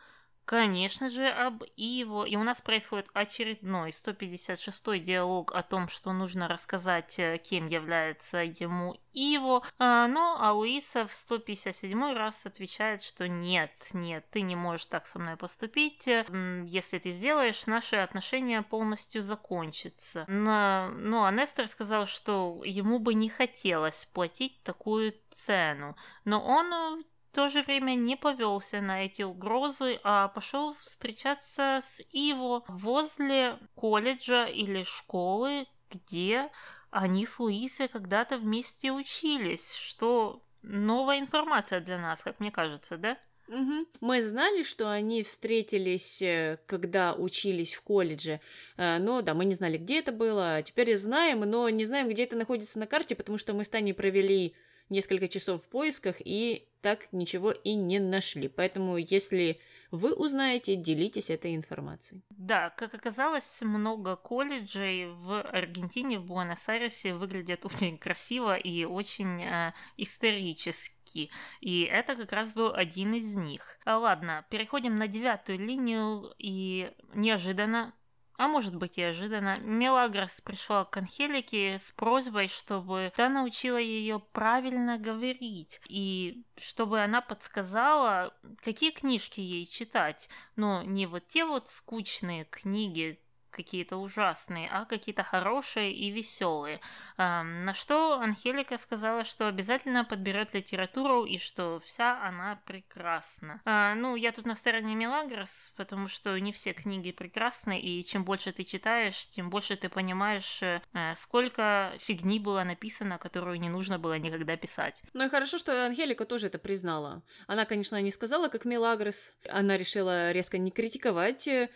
Конечно же, об Иво. И у нас происходит очередной 156-й диалог о том, что нужно рассказать, э, кем является ему Иво. Но а Луиса в 157 раз отвечает, что нет, нет, ты не можешь так со мной поступить. Если ты сделаешь, наши отношения полностью закончатся. Но, ну, а Нестор сказал, что ему бы не хотелось платить такую цену. Но он в то же время не повелся на эти угрозы, а пошел встречаться с Иво возле колледжа или школы, где они с Луисой когда-то вместе учились, что новая информация для нас, как мне кажется, да? Угу. Мы знали, что они встретились, э, когда учились в колледже, э, но да, мы не знали, где это было. Теперь знаем, но не знаем, где это находится на карте, потому что мы с Таней провели несколько часов в поисках и так ничего и не нашли. Поэтому, если вы узнаете, делитесь этой информацией. Да, как оказалось, много колледжей в Аргентине, в Буэнос-Айресе выглядят очень красиво и очень э, исторически. И это как раз был один из них. А, ладно, переходим на девятую линию, и неожиданно а может быть и ожиданно, Мелагрос пришла к Анхелике с просьбой, чтобы та научила ее правильно говорить, и чтобы она подсказала, какие книжки ей читать. Но не вот те вот скучные книги, какие-то ужасные, а какие-то хорошие и веселые. На что Анхелика сказала, что обязательно подберет литературу и что вся она прекрасна. А, ну, я тут на стороне Мелагрос, потому что не все книги прекрасны, и чем больше ты читаешь, тем больше ты понимаешь, э, сколько фигни было написано, которую не нужно было никогда писать. Ну и хорошо, что Анхелика тоже это признала. Она, конечно, не сказала, как Мелагрос. Она решила резко не критиковать э,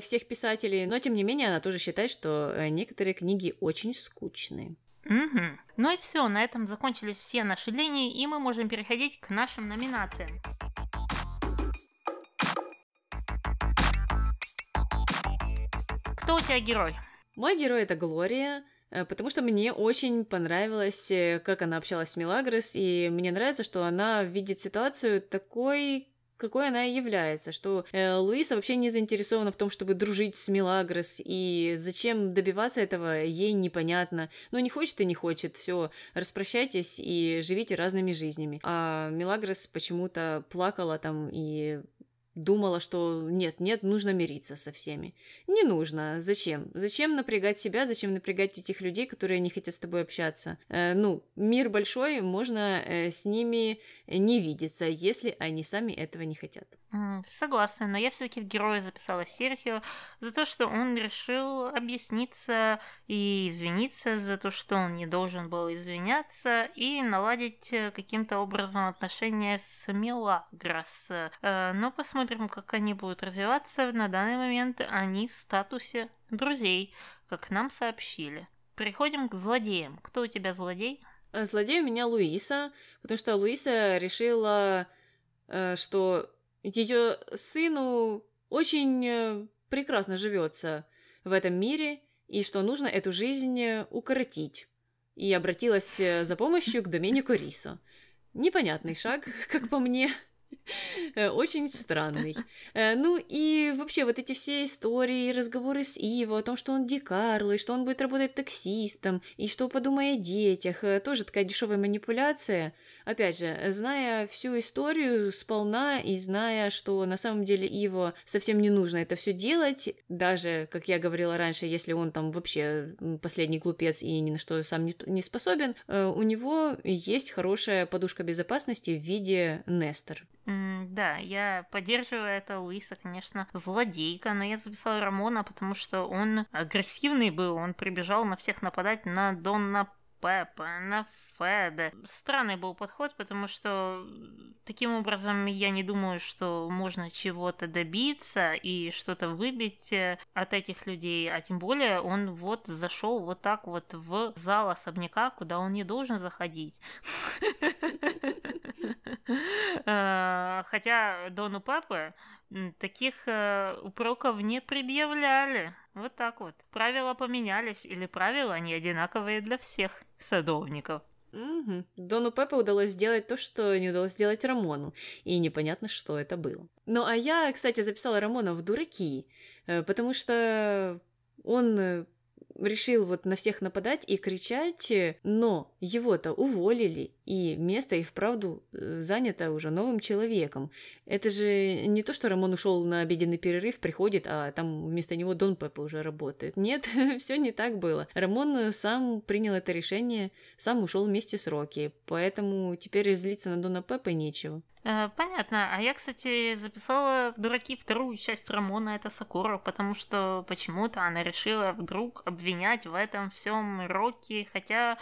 всех писателей, но тем не менее, она тоже считает, что э, некоторые книги очень скучные. Угу. Ну и все, на этом закончились все наши линии, и мы можем переходить к нашим номинациям. Кто у тебя герой? Мой герой это Глория, э, потому что мне очень понравилось, э, как она общалась с Милагрос, и мне нравится, что она видит ситуацию такой, какой она является, что э, Луиса вообще не заинтересована в том, чтобы дружить с Милагрос, и зачем добиваться этого, ей непонятно. Но не хочет и не хочет, все, распрощайтесь и живите разными жизнями. А Милагрос почему-то плакала там и думала, что нет, нет, нужно мириться со всеми. Не нужно. Зачем? Зачем напрягать себя? Зачем напрягать этих людей, которые не хотят с тобой общаться? Э, ну, мир большой, можно э, с ними не видеться, если они сами этого не хотят. Согласна, но я все-таки в героя записала Серхио за то, что он решил объясниться и извиниться за то, что он не должен был извиняться, и наладить э, каким-то образом отношения с Мелагрос. Э, но посмотрим посмотрим, как они будут развиваться. На данный момент они в статусе друзей, как нам сообщили. Переходим к злодеям. Кто у тебя злодей? Э, злодей у меня Луиса, потому что Луиса решила, э, что ее сыну очень э, прекрасно живется в этом мире, и что нужно эту жизнь укоротить. И обратилась за помощью к Доменику Рисо. Непонятный шаг, как по мне. Э, очень странный. Э, ну и вообще вот эти все истории, разговоры с Иво о том, что он Дикарло, и что он будет работать таксистом, и что подумай о детях, э, тоже такая дешевая манипуляция. Опять же, зная всю историю сполна и зная, что на самом деле Иво совсем не нужно это все делать, даже, как я говорила раньше, если он там вообще последний глупец и ни на что сам не, не способен, у него есть хорошая подушка безопасности в виде Нестор. Mm, да, я поддерживаю это. Луиса, конечно, злодейка, но я записала Рамона, потому что он агрессивный был, он прибежал на всех нападать на Донна Пеппа, на Феда. Странный был подход, потому что таким образом я не думаю, что можно чего-то добиться и что-то выбить э, от этих людей, а тем более он вот зашел вот так вот в зал особняка, куда он не должен заходить. Э, хотя Дону Папы таких э, упреков не предъявляли. Вот так вот. Правила поменялись, или правила не одинаковые для всех садовников. Дону Пепе удалось сделать то, что не удалось сделать Рамону, и непонятно, что это было. Ну, а я, кстати, записала Рамона в дураки, э, потому что он решил вот на всех нападать и кричать, но его-то уволили, и место и вправду э, занято уже новым человеком. Это же не то, что Рамон ушел на обеденный перерыв, приходит, а там вместо него Дон Пеппа уже работает. Нет, все не так было. Рамон сам принял это решение, сам ушел вместе с Рокки, поэтому теперь злиться на Дона Пеппа нечего. Э, понятно. А я, кстати, записала в дураки вторую часть Рамона, это Сакура, потому что почему-то она решила вдруг обвинять в этом всем Рокки, хотя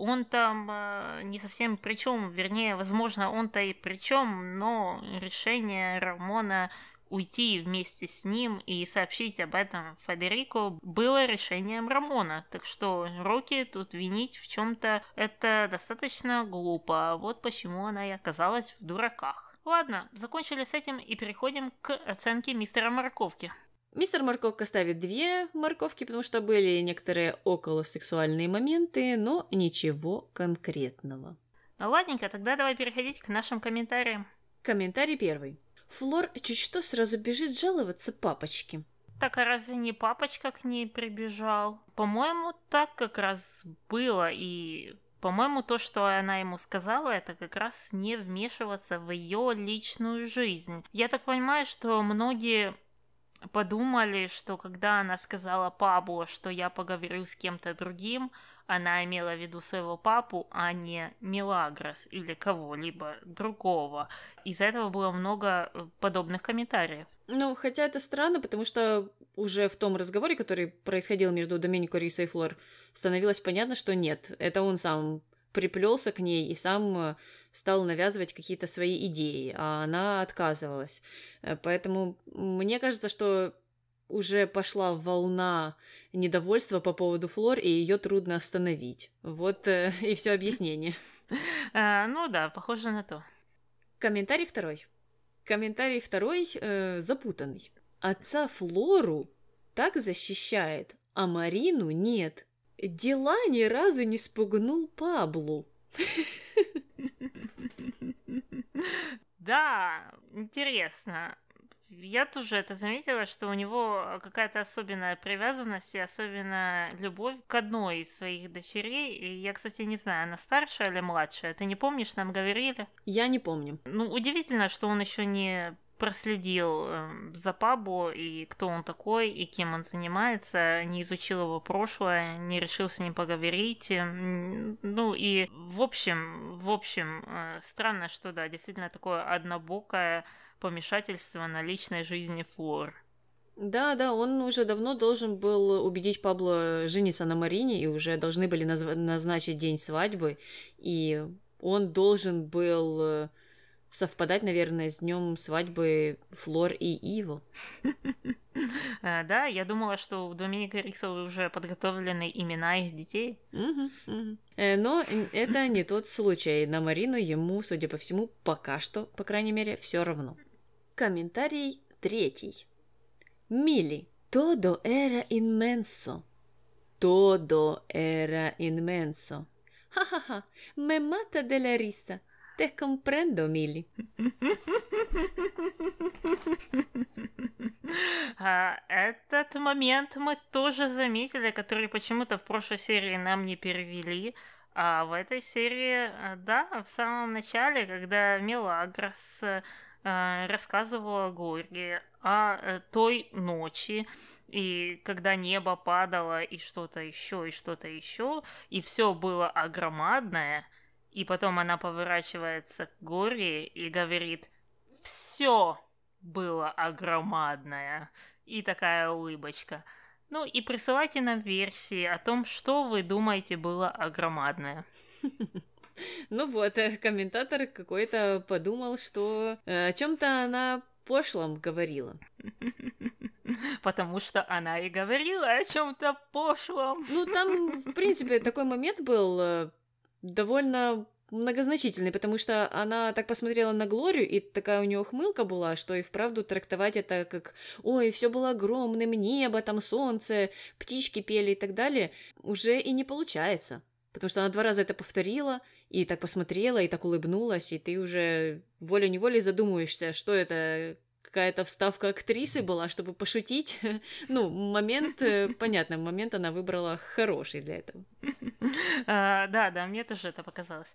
он там э, не совсем при чем, вернее, возможно, он-то и при чем, но решение Рамона уйти вместе с ним и сообщить об этом Федерико было решением Рамона. Так что Рокки тут винить в чем-то это достаточно глупо. Вот почему она и оказалась в дураках. Ладно, закончили с этим и переходим к оценке мистера Морковки. Мистер Морковка ставит две морковки, потому что были некоторые околосексуальные моменты, но ничего конкретного. Ну ладненько, тогда давай переходить к нашим комментариям. Комментарий первый. Флор чуть что сразу бежит жаловаться папочке. Так а разве не папочка к ней прибежал? По-моему, так как раз было, и по-моему, то, что она ему сказала, это как раз не вмешиваться в ее личную жизнь. Я так понимаю, что многие подумали, что когда она сказала Пабло, что я поговорю с кем-то другим, она имела в виду своего папу, а не Милагрос или кого-либо другого. Из-за этого было много э, подобных комментариев. Ну, хотя это странно, потому что уже в том разговоре, который происходил между Доменико Риса и Флор, становилось понятно, что нет, это он сам приплелся к ней и сам э, стал навязывать какие-то свои идеи, а она отказывалась. Э, поэтому мне кажется, что уже пошла волна недовольства по поводу Флор, и ее трудно остановить. Вот э, и все объяснение. А, ну да, похоже на то. Комментарий второй. Комментарий второй э, запутанный. Отца Флору так защищает, а Марину нет. Дела ни разу не спугнул Паблу. Да, интересно. Я тоже это заметила, что у него какая-то особенная привязанность и особенная любовь к одной из своих дочерей. И я, кстати, не знаю, она старшая или младшая. Ты не помнишь, нам говорили? Я не помню. Ну, удивительно, что он еще не проследил э, за Пабо и кто он такой и кем он занимается, не изучил его прошлое, не решил с ним поговорить. Ну и в общем, в общем, э, странно, что да, действительно такое однобокое помешательство на личной жизни Флор. Да, да, он уже давно должен был убедить Пабло жениться на Марине, и уже должны были назначить день свадьбы, и он должен был э, совпадать, наверное, с днем свадьбы Флор и Иво. Э, да, я думала, что у Доминика Риса уже подготовлены имена их детей. Э, но это не тот случай. На Марину ему, судя по всему, пока что, по крайней мере, все равно. Комментарий третий. Мили. Todo era inmenso. Todo era inmenso. Ха-ха-ха, me mata de la risa. Te comprendo, Мили. А, этот момент мы тоже заметили, который почему-то в прошлой серии нам не перевели. А в этой серии, а, да, в самом начале, когда Мелагрос а, рассказывала Горге о э, той ночи, и когда небо падало, и что-то еще, и что-то еще, и все было огромадное, и потом она поворачивается к Горе и говорит, все было огромадное. И такая улыбочка. Ну и присылайте нам версии о том, что вы думаете было огромадное. Ну вот, э, комментатор какой-то подумал, что э, о чем-то она пошлом говорила. Потому что она и говорила о чем-то пошлом. Ну, там, в принципе, такой момент был э, довольно многозначительный, потому что она так посмотрела на Глорию, и такая у нее хмылка была, что и вправду трактовать это как «Ой, все было огромным, небо, там солнце, птички пели» и так далее, уже и не получается. Потому что она два раза это повторила, и так посмотрела, и так улыбнулась, и ты уже волей-неволей задумываешься, что это какая-то вставка актрисы была, чтобы пошутить. Ну, момент, э, понятно, момент она выбрала хороший для этого. А, да, да, мне тоже это показалось.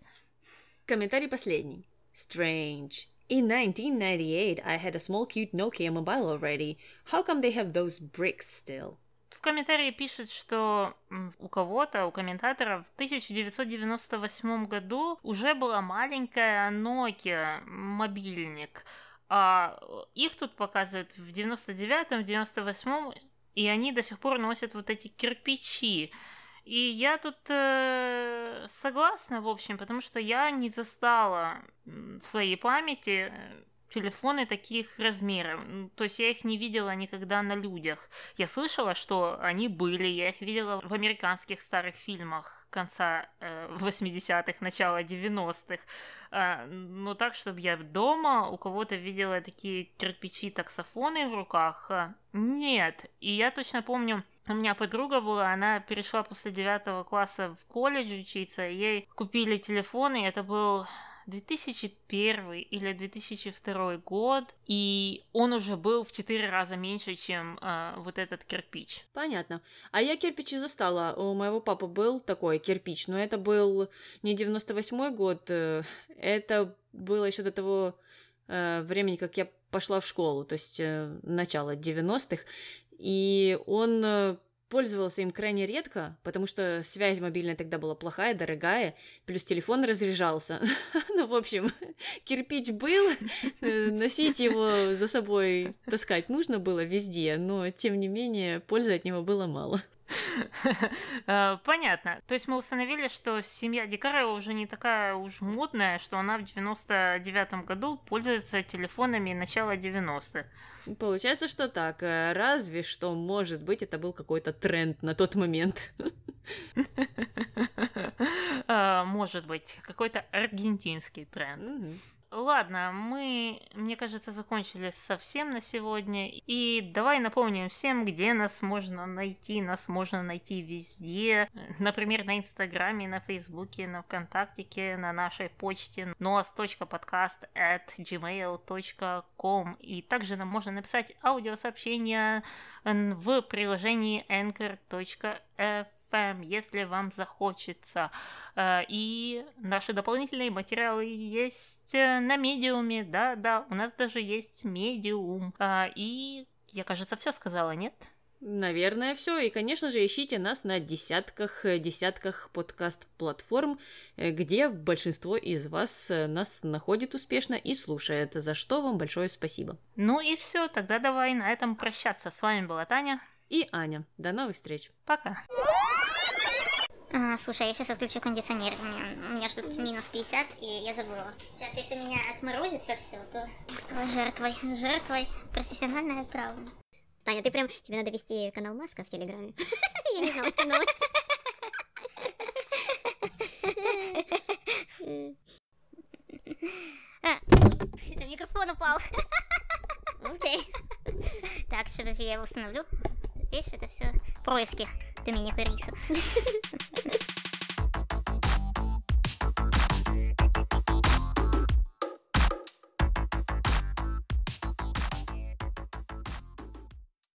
Комментарий последний. Strange. In 1998, I had a small cute Nokia mobile already. How come they have those bricks still? В комментарии пишут, что у кого-то, у комментаторов в 1998 году уже была маленькая Nokia мобильник, а их тут показывают в 99-м, 98-м, и они до сих пор носят вот эти кирпичи. И я тут э, согласна, в общем, потому что я не застала в своей памяти э, телефоны таких размеров. То есть я их не видела никогда на людях. Я слышала, что они были, я их видела в американских старых фильмах конца э, 80-х, начала 90-х. Э, но так, чтобы я дома у кого-то видела такие кирпичи-таксофоны в руках, э, нет. И я точно помню, у меня подруга была, она перешла после девятого класса в колледж учиться, ей купили телефон, и это был 2001 или 2002 год, и он уже был в четыре раза меньше, чем э, вот этот кирпич. Понятно. А я кирпичи застала. У моего папы был такой кирпич, но это был не 98 год, э, это было еще до того э, времени, как я пошла в школу, то есть э, начало 90-х, и он э, пользовался им крайне редко, потому что связь мобильная тогда была плохая, дорогая, плюс телефон разряжался. ну, в общем, кирпич был, э, носить его за собой, таскать нужно было везде, но, тем не менее, пользы от него было мало. Э, понятно. То есть мы установили, что семья Дикарова уже не такая уж модная, что она в 99-м году пользуется телефонами начала 90-х. Получается, что так. Э, разве что, может быть, это был какой-то тренд на тот момент. Э, может быть, какой-то аргентинский тренд. Ладно, мы, мне кажется, закончили совсем на сегодня. И давай напомним всем, где нас можно найти. Нас можно найти везде. Например, на Инстаграме, на Фейсбуке, на ВКонтактике, на нашей почте nos.podcast at gmail.com. И также нам можно написать аудиосообщение в приложении anchor.fm FM, если вам захочется. Э, и наши дополнительные материалы есть э, на медиуме, да-да, у нас даже есть медиум. Э, и я, кажется, все сказала, нет? Наверное, все. И, конечно же, ищите нас на десятках, десятках подкаст-платформ, где большинство из вас нас находит успешно и слушает, за что вам большое спасибо. Ну и все, тогда давай на этом прощаться. С вами была Таня и Аня. До новых встреч. Пока. А, слушай, я сейчас отключу кондиционер. У меня, у меня что тут минус 50, и я забыла. Сейчас, если меня отморозится все, то стала жертвой. Жертвой профессиональная травма. Таня, ты прям... Тебе надо вести канал Маска в Телеграме. Я не знала эту новость. А, это микрофон упал. Окей. Так, что подожди, я его установлю. Видишь, это все происки Доминику Рису.